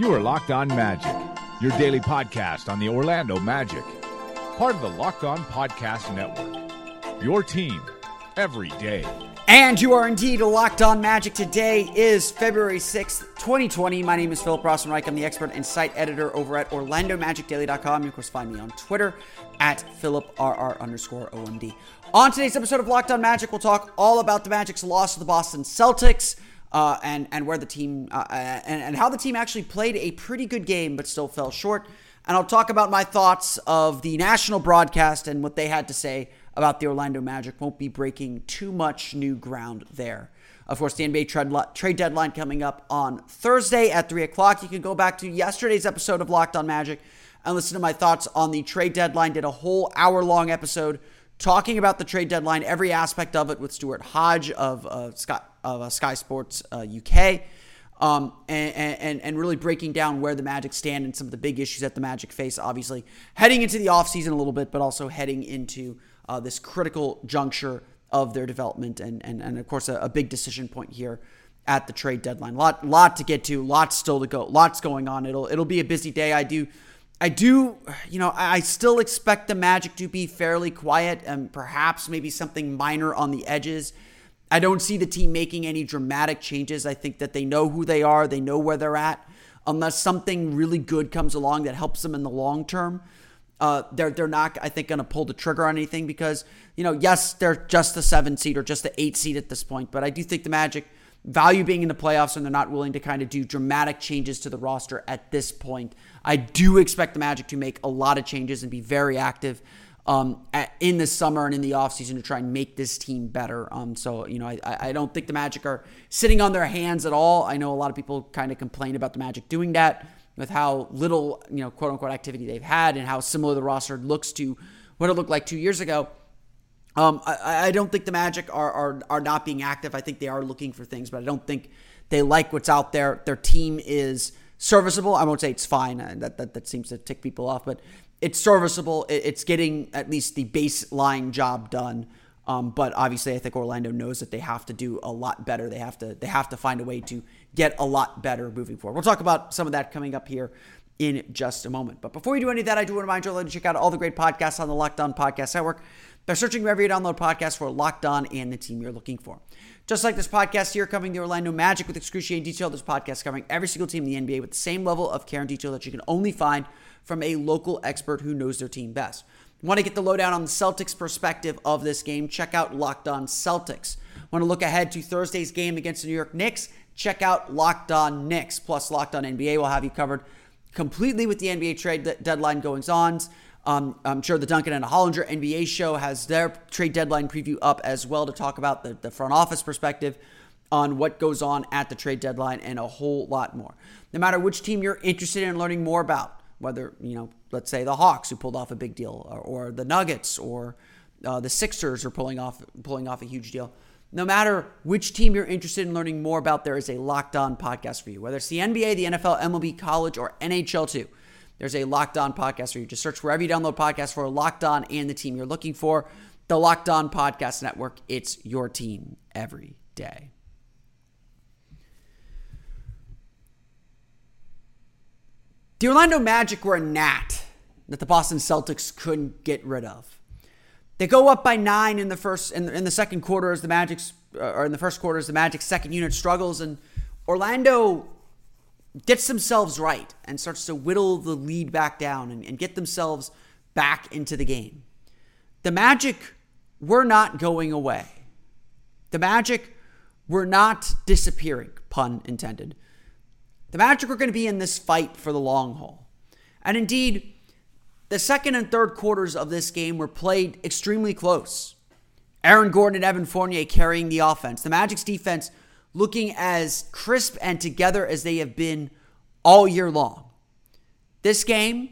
You are Locked On Magic, your daily podcast on the Orlando Magic, part of the Locked On Podcast Network. Your team every day. And you are indeed locked on magic. Today is February 6th, 2020. My name is Philip Rossman-Reich. I'm the expert and site editor over at OrlandoMagicDaily.com. You, of course, find me on Twitter at PhilipRR underscore OMD. On today's episode of Locked on Magic, we'll talk all about the Magic's loss to the Boston Celtics uh, and and where the team uh, uh, and, and how the team actually played a pretty good game but still fell short. And I'll talk about my thoughts of the national broadcast and what they had to say about the Orlando Magic. Won't be breaking too much new ground there. Of course, the NBA trade, trade deadline coming up on Thursday at 3 o'clock. You can go back to yesterday's episode of Locked on Magic and listen to my thoughts on the trade deadline. Did a whole hour long episode talking about the trade deadline, every aspect of it with Stuart Hodge of uh, Scott of uh, Sky Sports uh, UK, um, and, and, and really breaking down where the Magic stand and some of the big issues that the Magic face, obviously, heading into the offseason a little bit, but also heading into uh, this critical juncture of their development and, and, and of course, a, a big decision point here at the trade deadline. Lot lot to get to, lots still to go, lots going on. It'll it'll be a busy day. I do I do, you know, I still expect the Magic to be fairly quiet and perhaps maybe something minor on the edges. I don't see the team making any dramatic changes. I think that they know who they are, they know where they're at. Unless something really good comes along that helps them in the long term, uh, they're they're not, I think, going to pull the trigger on anything because you know, yes, they're just the seven seed or just the eight seed at this point, but I do think the Magic value being in the playoffs and they're not willing to kind of do dramatic changes to the roster at this point. I do expect the Magic to make a lot of changes and be very active um, at, in the summer and in the offseason to try and make this team better. Um, so, you know, I, I don't think the Magic are sitting on their hands at all. I know a lot of people kind of complain about the Magic doing that with how little, you know, quote unquote activity they've had and how similar the roster looks to what it looked like two years ago. Um, I, I, don't think the Magic are, are are not being active. I think they are looking for things, but I don't think they like what's out there. Their team is serviceable. I won't say it's fine. That that, that seems to tick people off, but it's serviceable. It's getting at least the baseline job done. Um, but obviously, I think Orlando knows that they have to do a lot better. They have to they have to find a way to get a lot better moving forward. We'll talk about some of that coming up here in just a moment. But before we do any of that, I do want to remind you to check out all the great podcasts on the Locked On Podcast Network by searching wherever you download podcasts for Locked On and the team you're looking for. Just like this podcast here, covering the Orlando Magic with excruciating detail, this podcast covering every single team in the NBA with the same level of care and detail that you can only find from a local expert who knows their team best. Want to get the lowdown on the Celtics' perspective of this game? Check out Locked On Celtics. Want to look ahead to Thursday's game against the New York Knicks? Check out Locked On Knicks. Plus, Locked On NBA will have you covered completely with the NBA trade deadline goings ons. Um, I'm sure the Duncan and Hollinger NBA show has their trade deadline preview up as well to talk about the, the front office perspective on what goes on at the trade deadline and a whole lot more. No matter which team you're interested in learning more about, whether, you know, let's say the Hawks who pulled off a big deal or, or the Nuggets or uh, the Sixers are pulling off pulling off a huge deal. No matter which team you're interested in learning more about, there is a locked on podcast for you. Whether it's the NBA, the NFL, MLB, college, or NHL too. There's a Locked On podcast for you. Just search wherever you download podcasts for Locked On and the team you're looking for. The Locked On Podcast Network. It's your team every day. The Orlando Magic were a gnat that the Boston Celtics couldn't get rid of. They go up by nine in the first in the, in the second quarter as the Magic's uh, or in the first quarter as the Magic's second unit struggles and Orlando gets themselves right and starts to whittle the lead back down and, and get themselves back into the game. The Magic were not going away. The Magic were not disappearing, pun intended. The Magic were going to be in this fight for the long haul. And indeed, the second and third quarters of this game were played extremely close. Aaron Gordon and Evan Fournier carrying the offense. The Magic's defense looking as crisp and together as they have been all year long. This game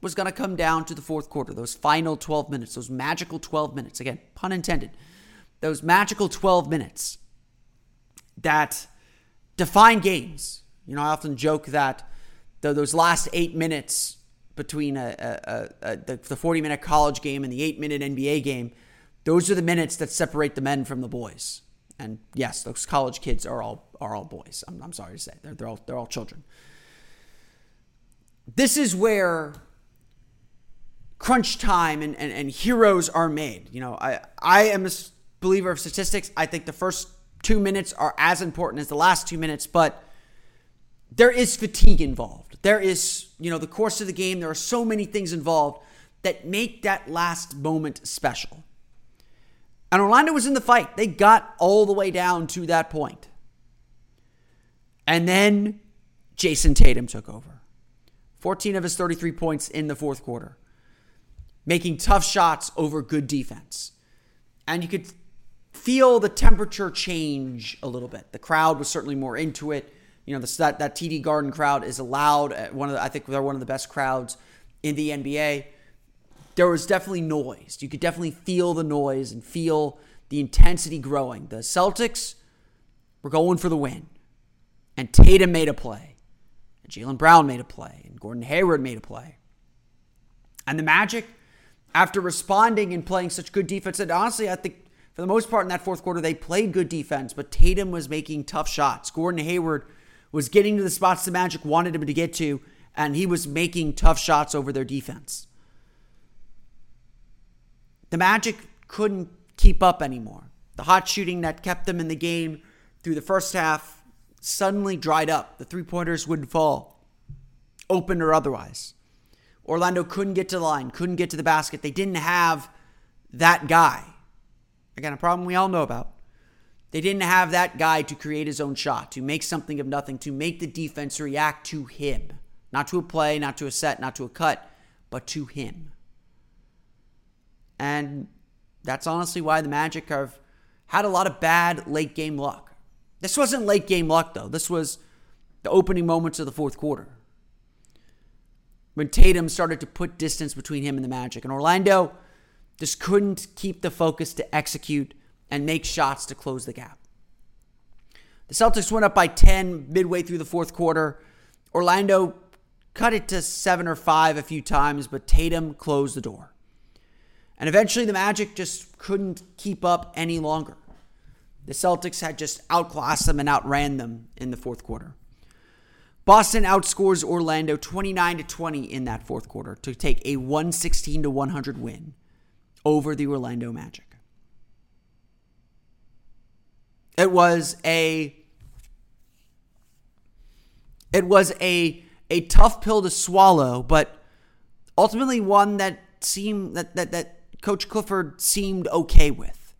was going to come down to the fourth quarter, those final 12 minutes, those magical 12 minutes. Again, pun intended. Those magical 12 minutes that define games. You know, I often joke that those last eight minutes between a, a, a, the 40 minute college game and the eight minute NBA game, those are the minutes that separate the men from the boys. And yes, those college kids are all are all boys. I'm, I'm sorry to say they're, they're all they're all children. This is where crunch time and, and, and heroes are made. You know, I I am a believer of statistics. I think the first two minutes are as important as the last two minutes, but there is fatigue involved. There is, you know, the course of the game, there are so many things involved that make that last moment special. And Orlando was in the fight. They got all the way down to that point. And then Jayson Tatum took over. 14 of his 33 points in the fourth quarter, making tough shots over good defense. And you could feel the temperature change a little bit. The crowd was certainly more into it. You know, that, that TD Garden crowd is allowed. One of the, I think they're one of the best crowds in the NBA. There was definitely noise. You could definitely feel the noise and feel the intensity growing. The Celtics were going for the win. And Tatum made a play. And Jaylen Brown made a play. And Gordon Hayward made a play. And the Magic, after responding and playing such good defense, and honestly, I think for the most part in that fourth quarter, they played good defense, but Tatum was making tough shots. Gordon Hayward was getting to the spots the Magic wanted him to get to, and he was making tough shots over their defense. The Magic couldn't keep up anymore. The hot shooting that kept them in the game through the first half suddenly dried up. The three pointers wouldn't fall, open or otherwise. Orlando couldn't get to the line, couldn't get to the basket. They didn't have that guy. Again, a problem we all know about. They didn't have that guy to create his own shot, to make something of nothing, to make the defense react to him. Not to a play, not to a set, not to a cut, but to him. And that's honestly why the Magic have had a lot of bad late game luck. This wasn't late game luck, though. This was the opening moments of the fourth quarter. When Tatum started to put distance between him and the Magic. And Orlando just couldn't keep the focus to execute and make shots to close the gap. The Celtics went up by 10 midway through the fourth quarter. Orlando cut it to seven or five a few times, but Tatum closed the door. And eventually the Magic just couldn't keep up any longer. The Celtics had just outclassed them and outran them in the fourth quarter. Boston outscores Orlando 29 to 20 in that fourth quarter to take a 116 to 100 win over the Orlando Magic. It was a it was a a tough pill to swallow, but ultimately one that seemed that that, that Coach Clifford seemed okay with.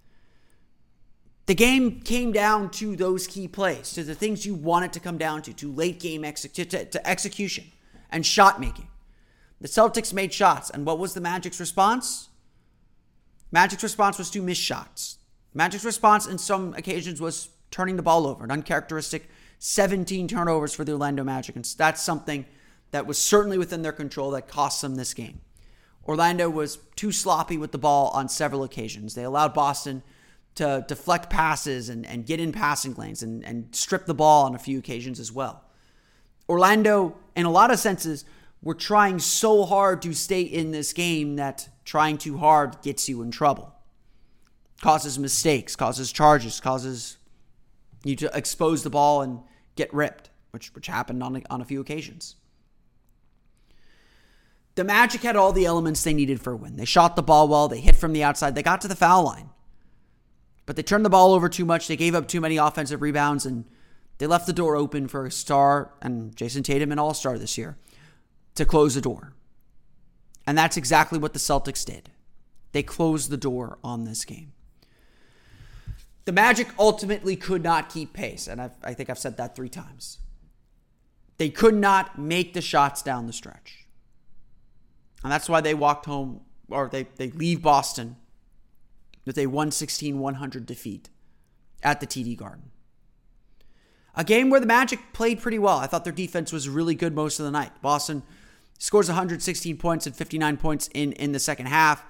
The game came down to those key plays, to the things you want it to come down to, to late game ex- to, to, execution and shot making. The Celtics made shots, and what was the Magic's response? Magic's response was to miss shots. Magic's response in some occasions was turning the ball over, an uncharacteristic 17 turnovers for the Orlando Magic. And that's something that was certainly within their control that cost them this game. Orlando was too sloppy with the ball on several occasions. They allowed Boston to deflect passes and, and get in passing lanes and, and strip the ball on a few occasions as well. Orlando, in a lot of senses, were trying so hard to stay in this game that trying too hard gets you in trouble. Causes mistakes, causes charges, causes you to expose the ball and get ripped, which which happened on a, on a few occasions. The Magic had all the elements they needed for a win. They shot the ball well, they hit from the outside, they got to the foul line. But they turned the ball over too much, they gave up too many offensive rebounds and they left the door open for a star and Jayson Tatum an all-star this year to close the door. And that's exactly what the Celtics did. They closed the door on this game. The Magic ultimately could not keep pace, and I've, i think I've said that three times. They could not make the shots down the stretch. And that's why they walked home, or they, they leave Boston with a 116 100 defeat at the TD Garden. A game where the Magic played pretty well. I thought their defense was really good most of the night. Boston scores 116 points and 59 points in, in the second half.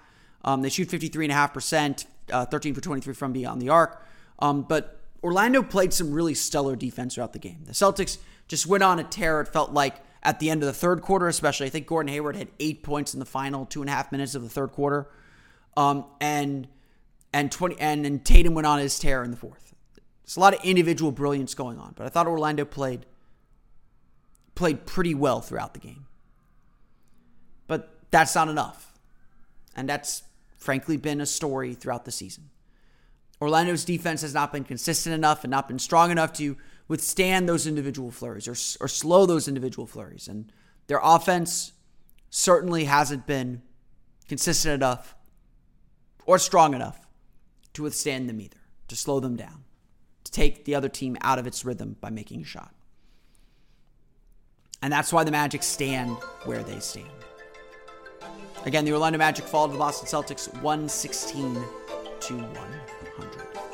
Um, they shoot 53.5%, uh, 13 for 23 from beyond the arc. Um, but Orlando played some really stellar defense throughout the game. The Celtics just went on a tear, it felt like, at the end of the third quarter, especially. I think Gordon Hayward had eight points in the final two and a half minutes of the third quarter. Um, and and 20 and, and Tatum went on his tear in the fourth. It's a lot of individual brilliance going on, but I thought Orlando played played pretty well throughout the game. But that's not enough. And that's frankly been a story throughout the season. Orlando's defense has not been consistent enough and not been strong enough to withstand those individual flurries or, or slow those individual flurries. And their offense certainly hasn't been consistent enough or strong enough to withstand them either, to slow them down, to take the other team out of its rhythm by making a shot. And that's why the Magic stand where they stand. Again, the Orlando Magic fall to the Boston Celtics 116 to 100.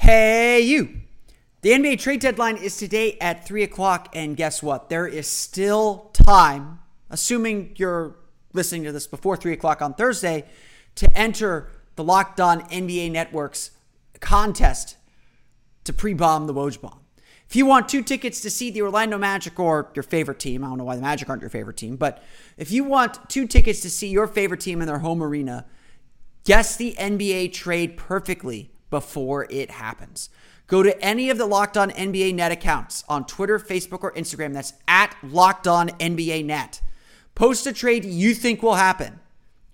Hey, you. The NBA trade deadline is today at 3 o'clock, and guess what? There is still time, assuming you're listening to this before 3 o'clock on Thursday, to enter the Locked On NBA Network's contest to pre bomb the Woj bomb. If you want two tickets to see the Orlando Magic or your favorite team, I don't know why the Magic aren't your favorite team, but if you want two tickets to see your favorite team in their home arena, guess the NBA trade perfectly before it happens. Go to any of the Locked On NBA Net accounts on Twitter, Facebook, or Instagram. That's at Locked On NBA Net. Post a trade you think will happen.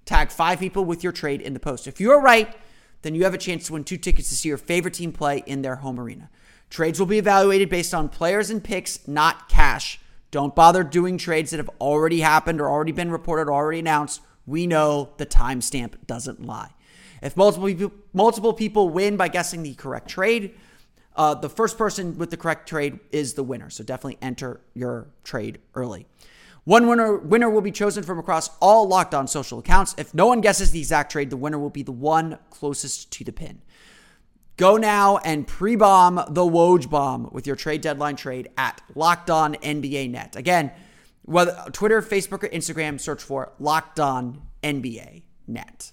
Tag five people with your trade in the post. If you're right, then you have a chance to win two tickets to see your favorite team play in their home arena. Trades will be evaluated based on players and picks, not cash. Don't bother doing trades that have already happened or already been reported or already announced. We know the timestamp doesn't lie. If multiple people, multiple people win by guessing the correct trade, uh, the first person with the correct trade is the winner. So definitely enter your trade early. One winner winner will be chosen from across all locked on social accounts. If no one guesses the exact trade, the winner will be the one closest to the pin. Go now and pre-bomb the Woj bomb with your trade deadline trade at Locked On NBA Net. Again, whether Twitter, Facebook, or Instagram, search for Locked On NBA Net.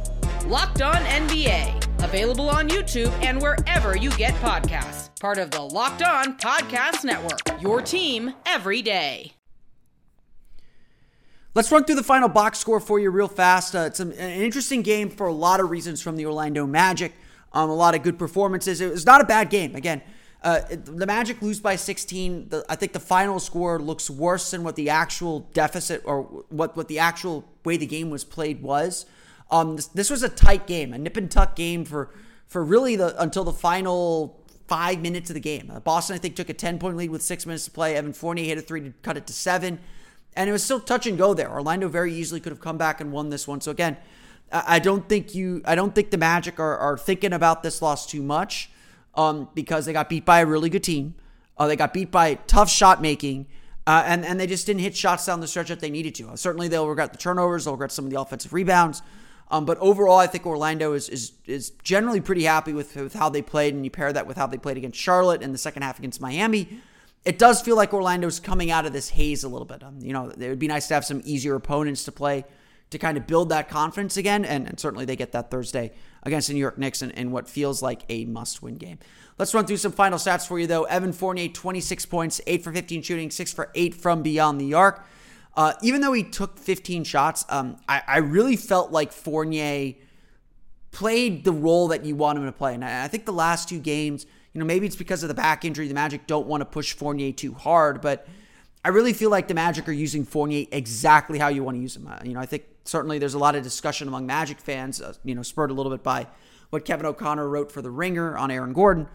Locked On NBA, available on YouTube and wherever you get podcasts. Part of the Locked On Podcast Network. Your team every day. Let's run through the final box score for you real fast. Uh, it's an interesting game for a lot of reasons from the Orlando Magic. Um, a lot of good performances. It was not a bad game. Again, uh, the Magic lose by 16. The, I think the final score looks worse than what the actual deficit or what, what the actual way the game was played was. Um, this, this was a tight game, a nip and tuck game for for really the until the final five minutes of the game. Uh, Boston, I think, took a 10 point lead with six minutes to play. Evan Fournier hit a three to cut it to seven, and it was still touch and go there. Orlando very easily could have come back and won this one. So again, I, don't think you, I don't think the Magic are, are thinking about this loss too much um, because they got beat by a really good team. Uh, they got beat by tough shot making, uh, and and they just didn't hit shots down the stretch that they needed to. Uh, certainly, they'll regret the turnovers. They'll regret some of the offensive rebounds. Um, but overall, I think Orlando is is is generally pretty happy with, with how they played, and you pair that with how they played against Charlotte in the second half against Miami. It does feel like Orlando's coming out of this haze a little bit. Um, you know, it would be nice to have some easier opponents to play to kind of build that confidence again, and, and certainly they get that Thursday against the New York Knicks in, in what feels like a must-win game. Let's run through some final stats for you, though. Evan Fournier, 26 points, 8 for 15 shooting, 6 for 8 from beyond the arc. Uh, even though he took 15 shots, um, I, I, really felt like Fournier played the role that you want him to play. And I, I think the last two games, you know, maybe it's because of the back injury. The Magic don't want to push Fournier too hard, but I really feel like the Magic are using Fournier exactly how you want to use him. Uh, you know, I think certainly there's a lot of discussion among Magic fans, uh, you know, spurred a little bit by what Kevin O'Connor wrote for The Ringer on Aaron Gordon.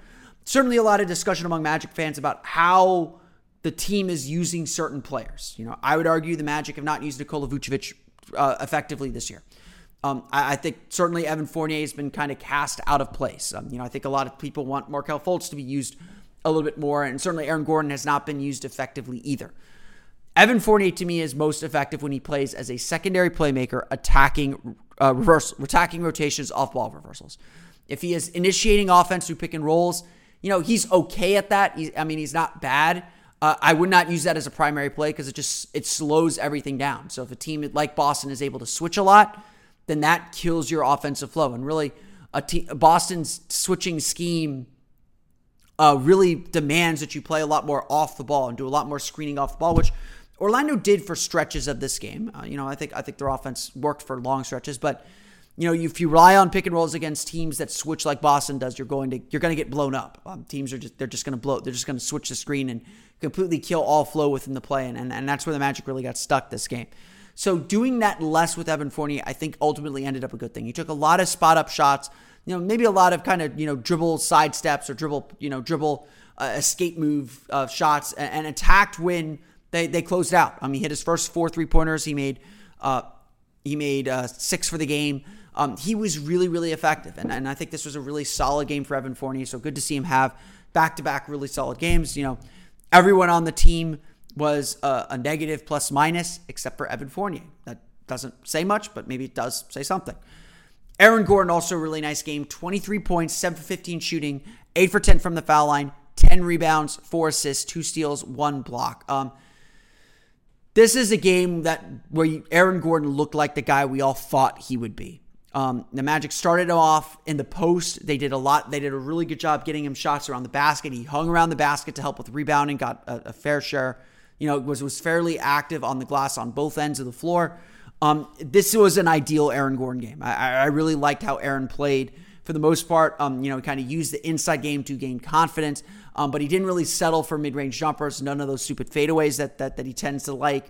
Certainly a lot of discussion among Magic fans about how the team is using certain players. You know, I would argue the Magic have not used Nikola Vucevic uh, effectively this year. Um, I, I, think certainly Evan Fournier has been kind of cast out of place. Um, you know, I think a lot of people want Markelle Fultz to be used a little bit more, and certainly Aaron Gordon has not been used effectively either. Evan Fournier to me is most effective when he plays as a secondary playmaker, attacking uh, reverse, attacking rotations, off ball reversals. If he is initiating offense through pick and rolls, you know he's okay at that. I mean, he's not bad. Uh, I would not use that as a primary play because it just it slows everything down. So if a team like Boston is able to switch a lot, then that kills your offensive flow. And really, a te- Boston's switching scheme uh, really demands that you play a lot more off the ball and do a lot more screening off the ball, which Orlando did for stretches of this game. Uh, you know, I think I think their offense worked for long stretches, but you know, if you rely on pick and rolls against teams that switch like Boston does, you're going to you're going to get blown up. Um, teams are just they're just going to blow. They're just going to switch the screen and completely kill all flow within the play, and, and and that's where the Magic really got stuck this game. So doing that less with Evan Fournier, I think ultimately ended up a good thing. He took a lot of spot up shots, you know, maybe a lot of kind of you know dribble side steps or dribble you know dribble uh, escape move uh, shots and, and, attacked when they they closed out. I mean, he hit his first four three pointers. He made uh, he made uh, six for the game. Um, he was really, really effective. And, and I think this was a really solid game for Evan Fournier. So good to see him have back to back really solid games. You know, everyone on the team was a, a negative plus minus except for Evan Fournier. That doesn't say much, but maybe it does say something. Aaron Gordon, also a really nice game 23 points, 7 for 15 shooting, 8 for 10 from the foul line, 10 rebounds, 4 assists, 2 steals, 1 block. Um, this is a game that where Aaron Gordon looked like the guy we all thought he would be. Um, the Magic started off in the post. They did a lot. They did a really good job getting him shots around the basket. He hung around the basket to help with rebounding, got a, a fair share. You know, was was fairly active on the glass on both ends of the floor. Um, this was an ideal Aaron Gordon game. I, I, really liked how Aaron played for the most part. Um, you know, kind of used the inside game to gain confidence, um, but he didn't really settle for mid range jumpers. None of those stupid fadeaways that that that he tends to like.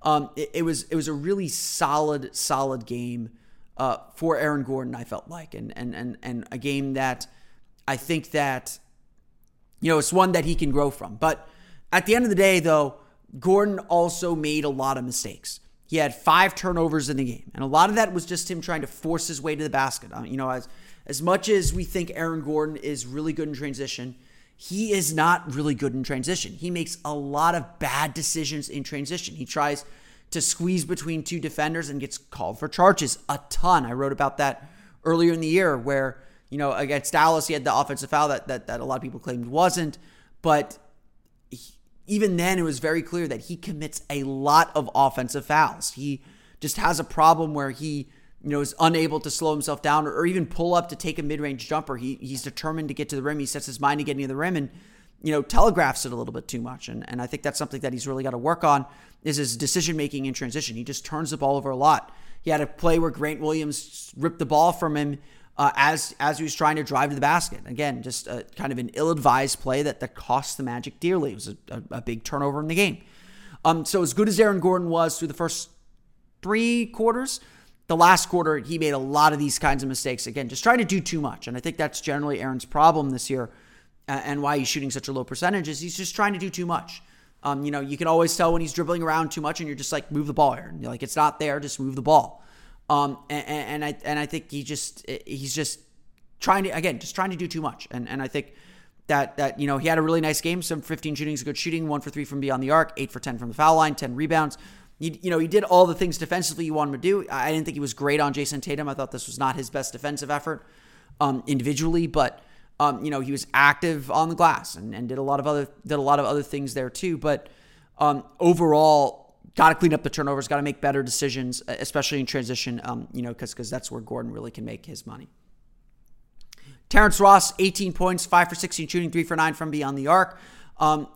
Um, it, it was it was a really solid solid game uh, for Aaron Gordon. I felt like, and and and and a game that I think that you know it's one that he can grow from. But at the end of the day, though, Gordon also made a lot of mistakes. He had five turnovers in the game, and a lot of that was just him trying to force his way to the basket. Uh, you know, as as much as we think Aaron Gordon is really good in transition, he is not really good in transition. He makes a lot of bad decisions in transition. He tries to squeeze between two defenders and gets called for charges a ton. I wrote about that earlier in the year where, you know, against Dallas, he had the offensive foul that, that, that a lot of people claimed wasn't. But he, even then, it was very clear that he commits a lot of offensive fouls. He just has a problem where he, you know, is unable to slow himself down or, or even pull up to take a mid range jumper. He, he's determined to get to the rim. He sets his mind to getting to the rim. And you know, telegraphs it a little bit too much. And, and I think that's something that he's really got to work on is his decision making in transition. He just turns the ball over a lot. He had a play where Grant Williams ripped the ball from him uh, as as he was trying to drive to the basket. Again, just a, kind of an ill advised play that, that cost the Magic dearly. It was a, a, a big turnover in the game. Um, so as good as Aaron Gordon was through the first three quarters, the last quarter he made a lot of these kinds of mistakes. Again, just trying to do too much, and I think that's generally Aaron's problem this year and why he's shooting such a low percentage is he's just trying to do too much. Um, you know, you can always tell when he's dribbling around too much, and you're just like, move the ball. And you're like, it's not there, just move the ball. Um, and, and I and I think he just he's just trying to again just trying to do too much. And and I think that that you know he had a really nice game. Some 15 shooting is good shooting, one for three from beyond the arc, eight for 10 from the foul line, 10 rebounds. He, you know, he did all the things defensively you want him to do. I didn't think he was great on Jayson Tatum. I thought this was not his best defensive effort um, individually, but um, you know, he was active on the glass and, and did a lot of other did a lot of other things there too. But um, overall, got to clean up the turnovers, got to make better decisions, especially in transition. Um, you know, because because that's where Gordon really can make his money. Terrence Ross, 18 points, 5 for 16 shooting, 3 for 9 from beyond the arc. Um,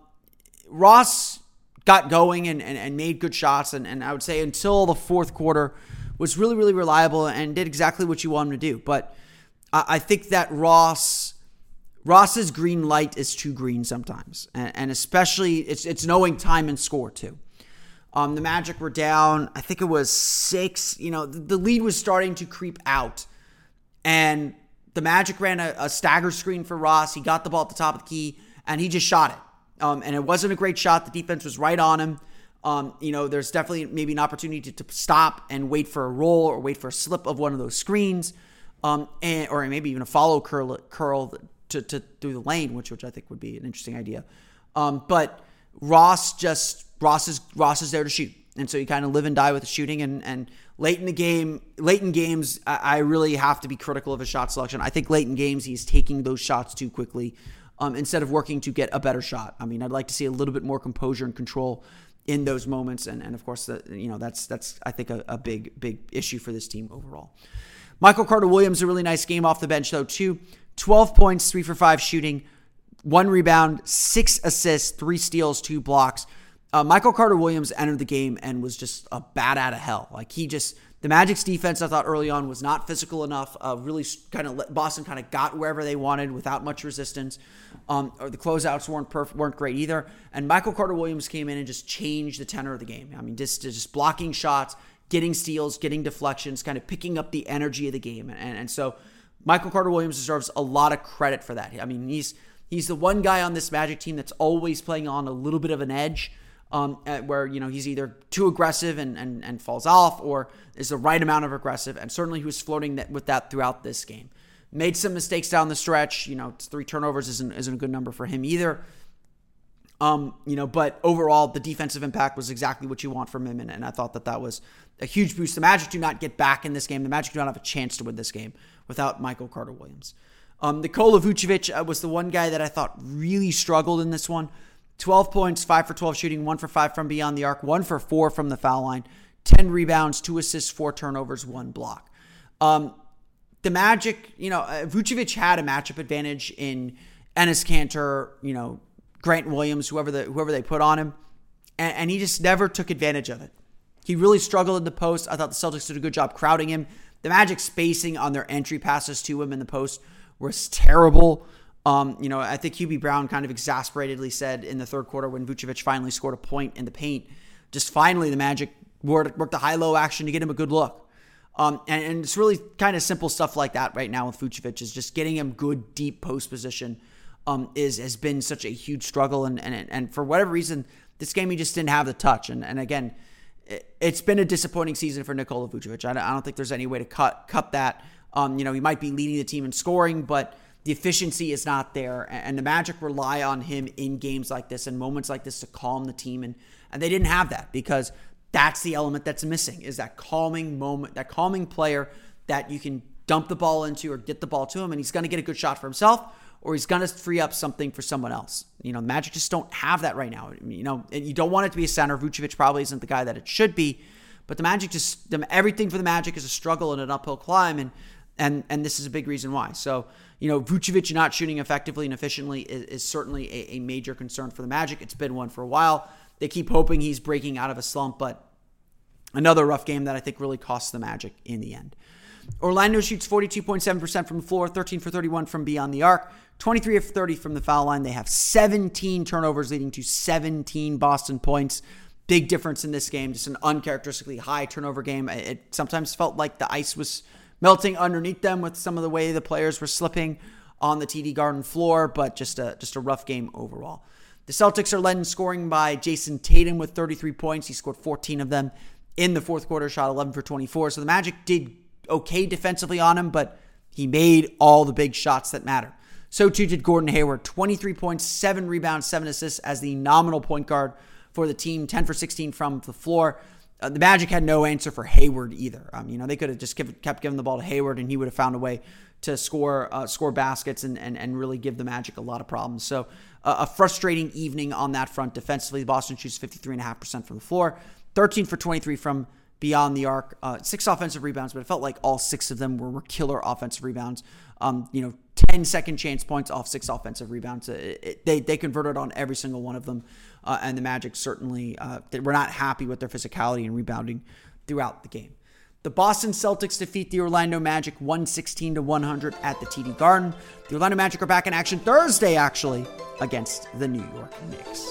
Ross got going and, and, and, made good shots, and, and I would say until the fourth quarter was really, really reliable and did exactly what you want him to do. But I, I think that Ross Ross's green light is too green sometimes, and, and especially it's it's knowing time and score too. Um, the Magic were down, I think it was six. You know, the, the lead was starting to creep out, and the Magic ran a, a, stagger screen for Ross. He got the ball at the top of the key and he just shot it. Um, and it wasn't a great shot. The defense was right on him. Um, you know, there's definitely maybe an opportunity to, to, stop and wait for a roll or wait for a slip of one of those screens, um, and, or maybe even a follow curl, curl to, to through the lane, which which I think would be an interesting idea. Um, but Ross just Ross is Ross is there to shoot, and so you kind of live and die with the shooting. And and late in the game, late in games, I, really have to be critical of his shot selection. I think late in games he's taking those shots too quickly um, instead of working to get a better shot. I mean, I'd like to see a little bit more composure and control in those moments, and and of course, the, you know that's that's I think a, a big big issue for this team overall. Michael Carter Williams a really nice game off the bench though too. 12 points, 3 for 5 shooting, 1 rebound, 6 assists, 3 steals, 2 blocks. Uh, Michael Carter Williams entered the game and was just a bat out of hell. Like he just the Magic's defense, I thought early on was not physical enough. Uh, really, kind of Boston kind of got wherever they wanted without much resistance. Um, or the closeouts weren't perfect, weren't great either. And Michael Carter Williams came in and just changed the tenor of the game. I mean, just just blocking shots, getting steals, getting deflections, kind of picking up the energy of the game. And and so Michael Carter Williams deserves a lot of credit for that. I mean, he's he's the one guy on this Magic team that's always playing on a little bit of an edge um, where you know he's either too aggressive and, and and falls off, or is the right amount of aggressive. And certainly he was flirting that, with that throughout this game. Made some mistakes down the stretch. You know, three turnovers isn't isn't a good number for him either. Um, you know, but overall, the defensive impact was exactly what you want from him, and, and I thought that that was a huge boost. The Magic do not get back in this game. The Magic do not have a chance to win this game without Michael Carter Williams. Um, Nikola Vucevic uh, was the one guy that I thought really struggled in this one. 12 points, 5 for 12 shooting, 1 for 5 from beyond the arc, 1 for 4 from the foul line, 10 rebounds, 2 assists, 4 turnovers, 1 block. Um, the Magic, you know, uh, Vucevic had a matchup advantage in Enes Kanter, you know, Grant Williams, whoever the whoever they put on him, and, and he just never took advantage of it. He really struggled in the post. I thought the Celtics did a good job crowding him. The Magic spacing on their entry passes to him in the post was terrible. Um, you know, I think Hubie Brown kind of exasperatedly said in the third quarter when Vucevic finally scored a point in the paint, just finally the Magic worked, worked the high low action to get him a good look. Um, and, and, it's really kind of simple stuff like that right now with Vucevic is just getting him good deep post position um, is has been such a huge struggle. And, and and for whatever reason, this game he just didn't have the touch. And and again, it, has been a disappointing season for Nikola Vucevic. I don't, think there's any way to cut cut that. Um, you know, he might be leading the team in scoring, but the efficiency is not there. And the Magic rely on him in games like this and moments like this to calm the team. And, and they didn't have that because that's the element that's missing is that calming moment, that calming player that you can dump the ball into or get the ball to him and he's going to get a good shot for himself or he's going to free up something for someone else. You know, the Magic just don't have that right now. You know, and you don't want it to be a center. Vucevic probably isn't the guy that it should be, but the Magic just everything for the Magic is a struggle and an uphill climb and and and this is a big reason why. So you know, Vucevic not shooting effectively and efficiently is, is certainly a, a, major concern for the Magic. It's been one for a while. They keep hoping he's breaking out of a slump, but another rough game that I think really costs the Magic in the end. Orlando shoots 42.7% from the floor, 13 for 31 from beyond the arc, 23 of 30 from the foul line. They have 17 turnovers, leading to 17 Boston points. Big difference in this game, just an uncharacteristically high turnover game. It sometimes felt like the ice was melting underneath them with some of the way the players were slipping on the TD Garden floor, but just a just a rough game overall. The Celtics are led in scoring by Jayson Tatum with 33 points. He scored 14 of them in the fourth quarter, shot 11 for 24. So the Magic did okay defensively on him, but he made all the big shots that matter. So too did Gordon Hayward, 23 points, 7 rebounds, 7 assists as the nominal point guard for the team, 10 for 16 from the floor. uh, the Magic had no answer for Hayward either. Um, you know, they could have just kept, kept giving the ball to Hayward, and he would have found a way to score uh, score baskets and, and and really give the Magic a lot of problems. So uh, a frustrating evening on that front defensively. Boston shoots 53.5% from the floor, 13 for 23 from beyond the arc, uh, six offensive rebounds, but it felt like all six of them were, were killer offensive rebounds. Um, you know, 10 second chance points off six offensive rebounds. It, it, they, they converted on every single one of them. Uh, and the Magic certainly uh, were not happy with their physicality and rebounding throughout the game. The Boston Celtics defeat the Orlando Magic 116 to 100 at the TD Garden. The Orlando Magic are back in action Thursday, actually, against the New York Knicks.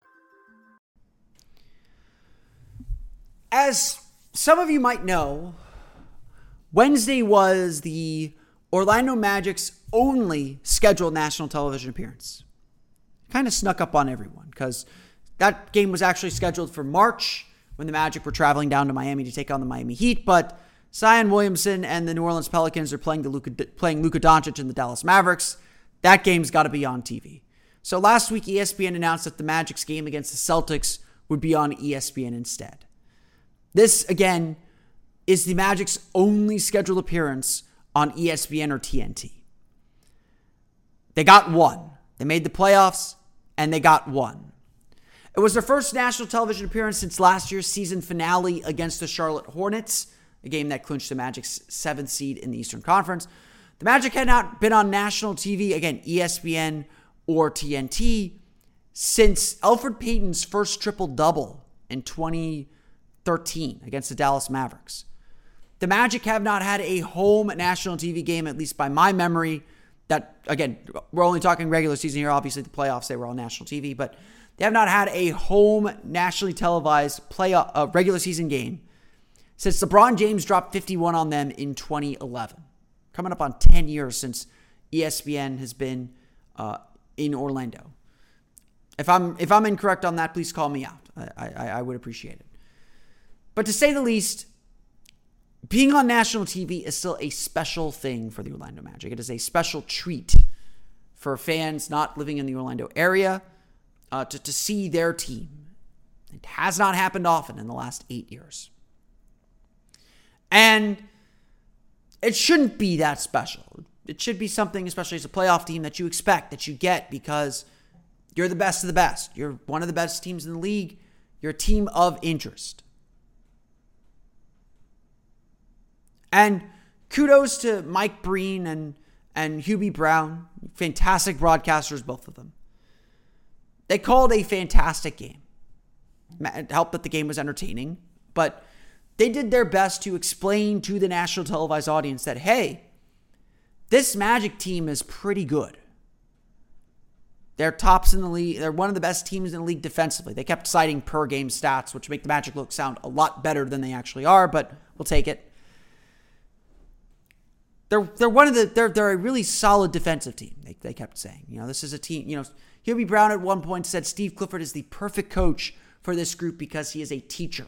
As some of you might know, Wednesday was the Orlando Magic's only scheduled national television appearance. Kind of snuck up on everyone because that game was actually scheduled for March when the Magic were traveling down to Miami to take on the Miami Heat, but Zion Williamson and the New Orleans Pelicans are playing the Luka, playing Luka Doncic and the Dallas Mavericks. That game's got to be on TV. So last week, ESPN announced that the Magic's game against the Celtics would be on ESPN instead. This, again, is the Magic's only scheduled appearance on ESPN or TNT. They got one. They made the playoffs and they got one. It was their first national television appearance since last year's season finale against the Charlotte Hornets, a game that clinched the Magic's seventh seed in the Eastern Conference. The Magic had not been on national TV, again, ESPN or TNT, since Elfrid Payton's first triple double in 2013 against the Dallas Mavericks. The Magic have not had a home national TV game, at least by my memory. That, again, we're only talking regular season here. Obviously, the playoffs, they were on national TV, but they have not had a home nationally televised play uh, regular season game since LeBron James dropped 51 on them in 2011 coming up on 10 years since ESPN has been uh, in Orlando. If I'm if I'm incorrect on that, please call me out. I, I, I would appreciate it. But to say the least, being on national TV is still a special thing for the Orlando Magic. It is a special treat for fans not living in the Orlando area uh, to, to see their team. It has not happened often in the last eight years. And it shouldn't be that special. It should be something, especially as a playoff team, that you expect, that you get because you're the best of the best. You're one of the best teams in the league. You're a team of interest. And kudos to Mike Breen and, and Hubie Brown. Fantastic broadcasters, both of them. They called a fantastic game. It helped that the game was entertaining, but they did their best to explain to the national televised audience that, hey, this Magic team is pretty good. They're tops in the league. They're one of the best teams in the league defensively. They kept citing per game stats, which make the Magic look sound a lot better than they actually are, but we'll take it. They're they're one of the they're they're a really solid defensive team. They, they kept saying, you know, this is a team. You know, Hubie Brown at one point said Steve Clifford is the perfect coach for this group because he is a teacher.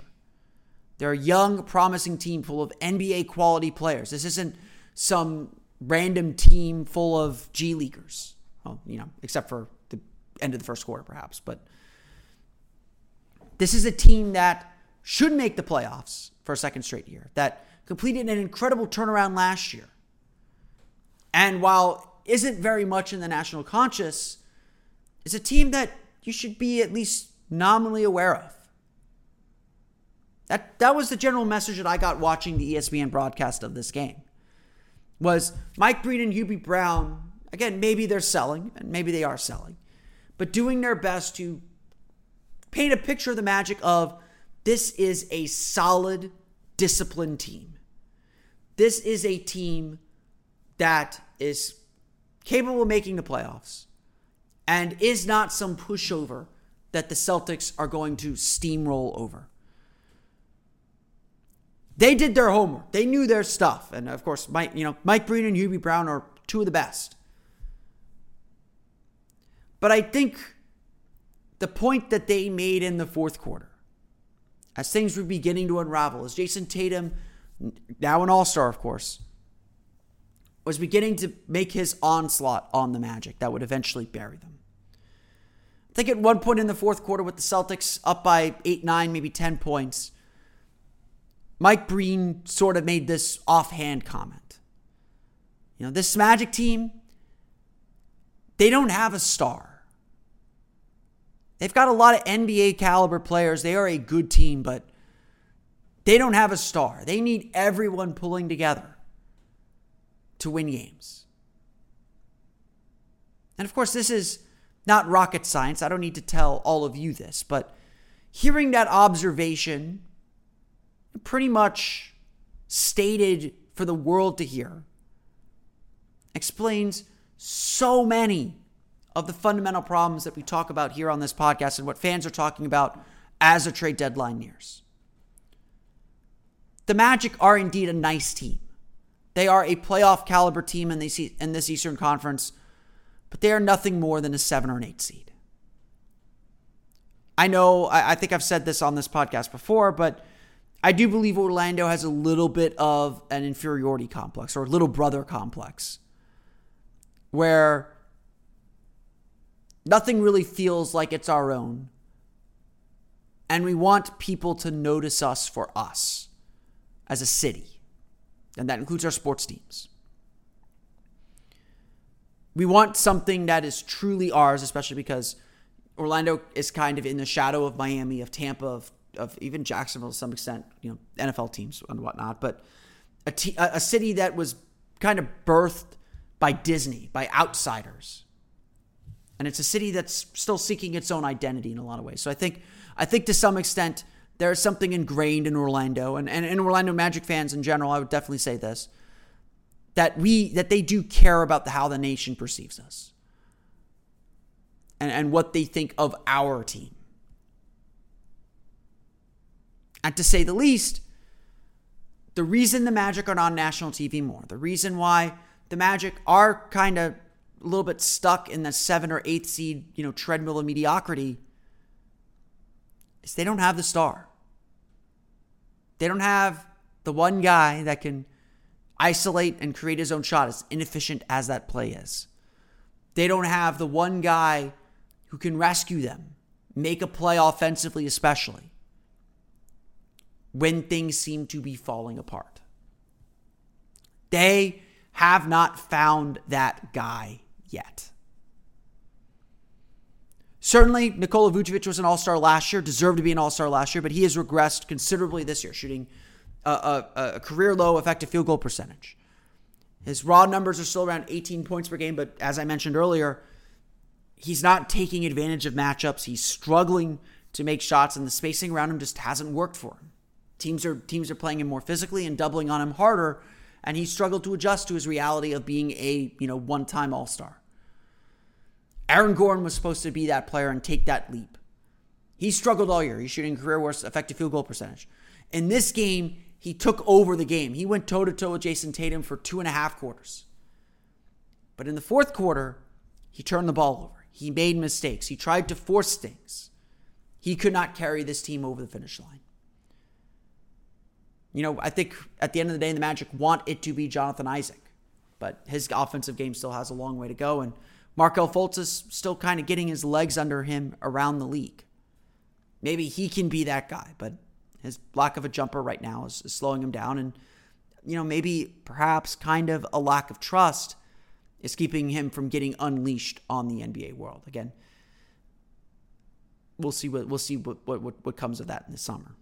They're a young, promising team full of NBA quality players. This isn't some random team full of G Leaguers. Well, you know, except for the end of the first quarter, perhaps. But this is a team that should make the playoffs for a second straight year, that completed an incredible turnaround last year. And while isn't very much in the national conscious, is a team that you should be at least nominally aware of. That that was the general message that I got watching the ESPN broadcast of this game. Was Mike Breen and Hubie Brown again? Maybe they're selling, and maybe they are selling, but doing their best to paint a picture of the Magic of this is a solid, disciplined team. This is a team that is capable of making the playoffs and is not some pushover that the Celtics are going to steamroll over. They did their homework. They knew their stuff. And of course, Mike, you know, Mike Breen and Hubie Brown are two of the best. But I think the point that they made in the fourth quarter, as things were beginning to unravel, as Jayson Tatum, now an all star, of course, was beginning to make his onslaught on the Magic that would eventually bury them. I think at one point in the fourth quarter, with the Celtics up by eight, nine, maybe 10 points, Mike Breen sort of made this offhand comment. You know, this Magic team, they don't have a star. They've got a lot of NBA caliber players. They are a good team, but they don't have a star. They need everyone pulling together to win games. And of course, this is not rocket science. I don't need to tell all of you this, but hearing that observation pretty much stated for the world to hear explains so many of the fundamental problems that we talk about here on this podcast and what fans are talking about as a trade deadline nears. The Magic are indeed a nice team. They are a playoff caliber team in this, in this Eastern Conference, but they are nothing more than a seven or an eight seed. I know, I, I think I've said this on this podcast before, but I do believe Orlando has a little bit of an inferiority complex or little brother complex where nothing really feels like it's our own. And we want people to notice us for us as a city. And that includes our sports teams. We want something that is truly ours, especially because Orlando is kind of in the shadow of Miami, of Tampa, of of even Jacksonville to some extent, you know, NFL teams and whatnot, but a, t- a city that was kind of birthed by Disney, by outsiders. And it's a city that's still seeking its own identity in a lot of ways. So I think I think to some extent there's something ingrained in Orlando and, and, and Orlando Magic fans in general, I would definitely say this. That we that they do care about the how the nation perceives us. And and what they think of our team. And to say the least, the reason the Magic are on national TV more, the reason why the Magic are kind of a little bit stuck in the seven or eighth seed, you know, treadmill of mediocrity is they don't have the star. They don't have the one guy that can isolate and create his own shot, as inefficient as that play is. They don't have the one guy who can rescue them, make a play offensively, especially when things seem to be falling apart. They have not found that guy yet. Certainly, Nikola Vucevic was an all star last year, deserved to be an all star last year, but he has regressed considerably this year, shooting a, a, a, career low effective field goal percentage. His raw numbers are still around 18 points per game, but as I mentioned earlier, he's not taking advantage of matchups. He's struggling to make shots, and the spacing around him just hasn't worked for him. Teams are teams are playing him more physically and doubling on him harder, and he struggled to adjust to his reality of being a you know one time All Star. Aaron Gordon was supposed to be that player and take that leap. He struggled all year. He's shooting career worst effective field goal percentage. In this game, he took over the game. He went toe to toe with Jayson Tatum for two and a half quarters. But in the fourth quarter, he turned the ball over. He made mistakes. He tried to force things. He could not carry this team over the finish line. You know, I think at the end of the day, the Magic want it to be Jonathan Isaac, but his offensive game still has a long way to go. And Markelle Fultz is still kind of getting his legs under him around the league. Maybe he can be that guy, but his lack of a jumper right now is, is slowing him down. And, you know, maybe perhaps kind of a lack of trust is keeping him from getting unleashed on the NBA world. Again, we'll see what we'll see what, what, what comes of that in the summer.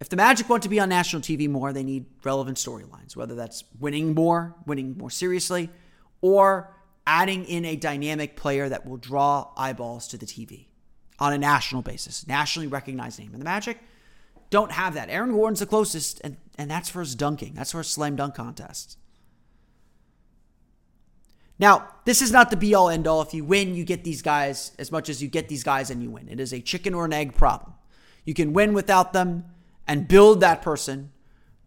If the Magic want to be on national TV more, they need relevant storylines, whether that's winning more, winning more seriously, or adding in a dynamic player that will draw eyeballs to the TV on a national basis, nationally recognized name. And the Magic don't have that. Aaron Gordon's the closest, and, and that's for his dunking. That's for his slam dunk contests. Now, this is not the be all end all. If you win, you get these guys as much as you get these guys and you win. It is a chicken or an egg problem. You can win without them and build that person.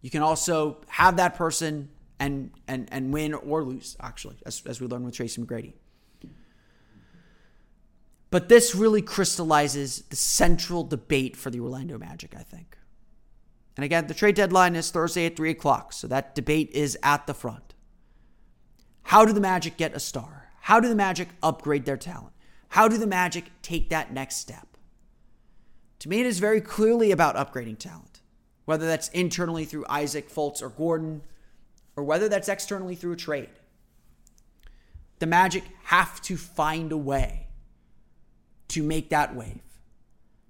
You can also have that person and and and win or lose, actually, as, as we learned with Tracy McGrady. But this really crystallizes the central debate for the Orlando Magic, I think. And again, the trade deadline is Thursday at 3 o'clock, so that debate is at the front. How do the Magic get a star? How do the Magic upgrade their talent? How do the Magic take that next step? To me, it is very clearly about upgrading talent, whether that's internally through Isaac, Fultz, or Gordon, or whether that's externally through a trade. The Magic have to find a way to make that wave.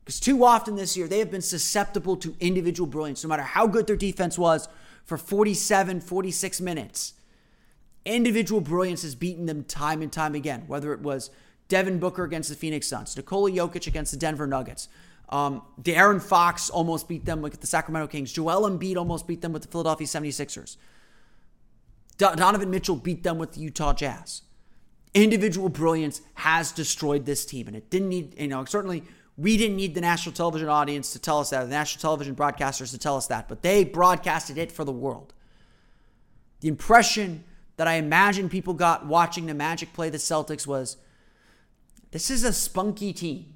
Because too often this year, they have been susceptible to individual brilliance, no matter how good their defense was for 47, 46 minutes. Individual brilliance has beaten them time and time again, whether it was Devin Booker against the Phoenix Suns, Nikola Jokic against the Denver Nuggets. Um, De'Aaron Fox almost beat them with the Sacramento Kings. Joel Embiid almost beat them with the Philadelphia 76ers. Donovan Mitchell beat them with the Utah Jazz. Individual brilliance has destroyed this team, and it didn't need, you know, certainly we didn't need the national television audience to tell us that, the national television broadcasters to tell us that, but they broadcasted it for the world. The impression that I imagine people got watching the Magic play the Celtics was this is a spunky team.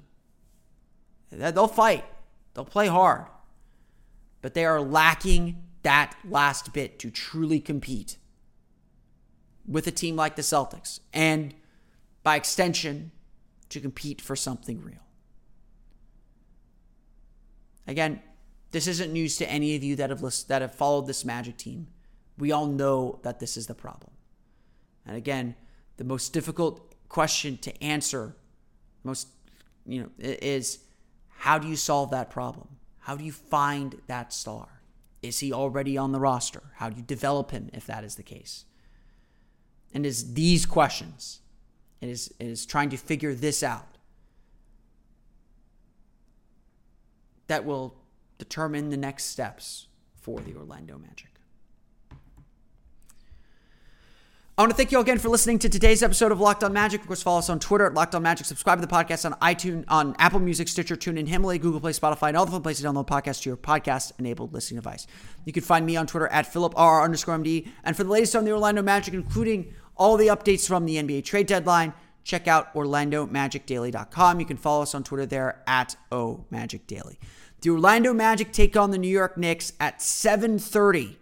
They'll fight, they'll play hard, but they are lacking that last bit to truly compete with a team like the Celtics and by extension to compete for something real. Again, this isn't news to any of you that have list, that have followed this Magic team. We all know that this is the problem. And again, the most difficult question to answer, most you know, is how do you solve that problem? How do you find that star? Is he already on the roster? How do you develop him if that is the case? And is these questions, it is, it is trying to figure this out that will determine the next steps for the Orlando Magic. I want to thank you all again for listening to today's episode of Locked On Magic. Of course, follow us on Twitter at Locked On Magic. Subscribe to the podcast on iTunes, on Apple Music, Stitcher, TuneIn, Himalaya, Google Play, Spotify, and all the fun places to download podcasts to your podcast-enabled listening device. You can find me on Twitter at PhilipR underscore MD. And for the latest on the Orlando Magic, including all the updates from the NBA trade deadline, check out OrlandoMagicDaily.com. You can follow us on Twitter there at OMagicDaily. The Orlando Magic take on the New York Knicks at 730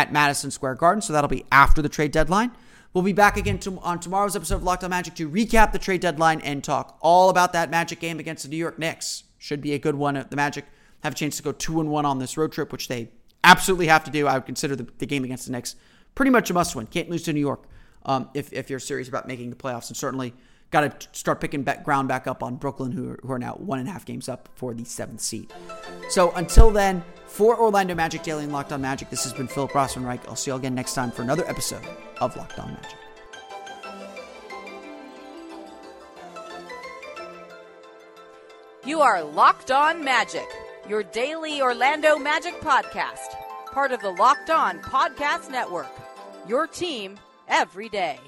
at Madison Square Garden. So that'll be after the trade deadline. We'll be back again to, on tomorrow's episode of Locked On Magic to recap the trade deadline and talk all about that Magic game against the New York Knicks. Should be a good one. The Magic have a chance to go two and one on this road trip, which they absolutely have to do. I would consider the, the game against the Knicks pretty much a must win. Can't lose to New York um, if, if you're serious about making the playoffs, and certainly got to start picking back ground back up on Brooklyn, who are, who are now one and a half games up for the seventh seed. So until then, for Orlando Magic Daily and Locked On Magic, this has been Philip Rossman-Reich. I'll see you all again next time for another episode of Locked On Magic. You are Locked On Magic, your daily Orlando Magic podcast, part of the Locked On Podcast Network. Your team every day.